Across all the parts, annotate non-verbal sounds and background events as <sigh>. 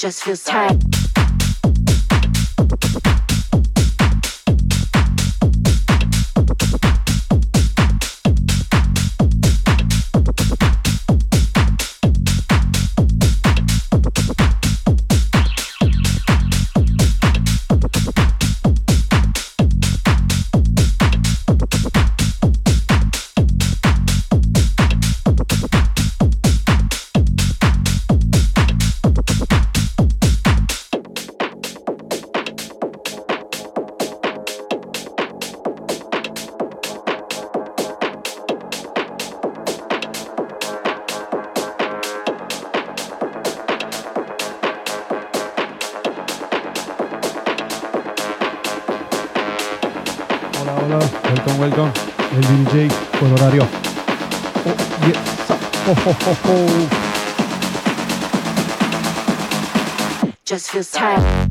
just feels tight. El DJ horario. Oh, yes. oh, oh, Just feels tired.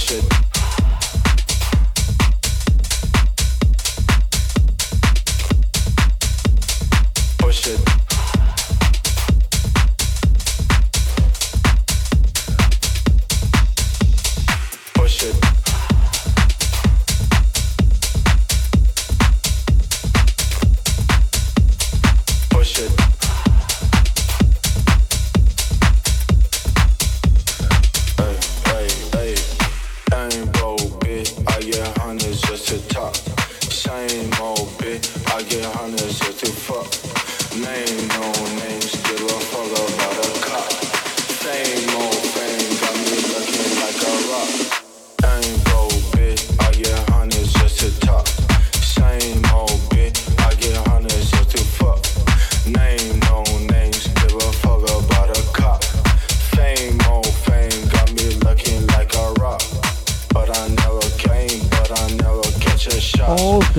Push it. Oh,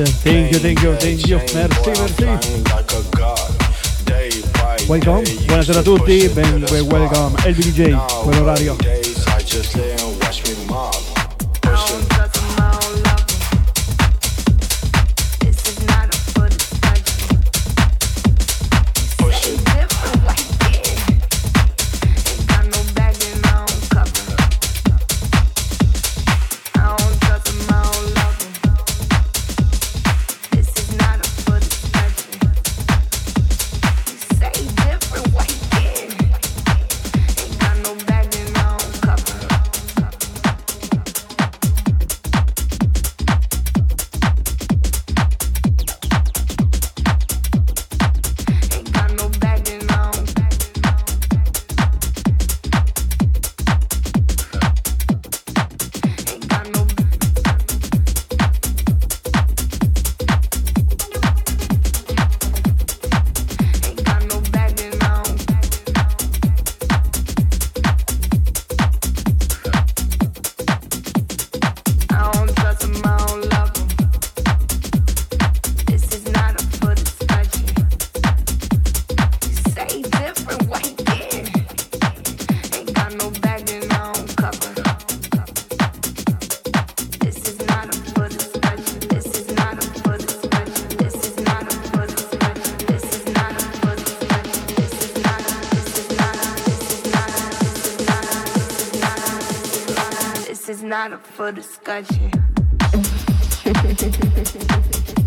Thank you, thank you, thank you. Merci, merci. Welcome, buonasera a tutti, ben welcome, LBDJ, buon quell'orario. Not up for discussion. <laughs>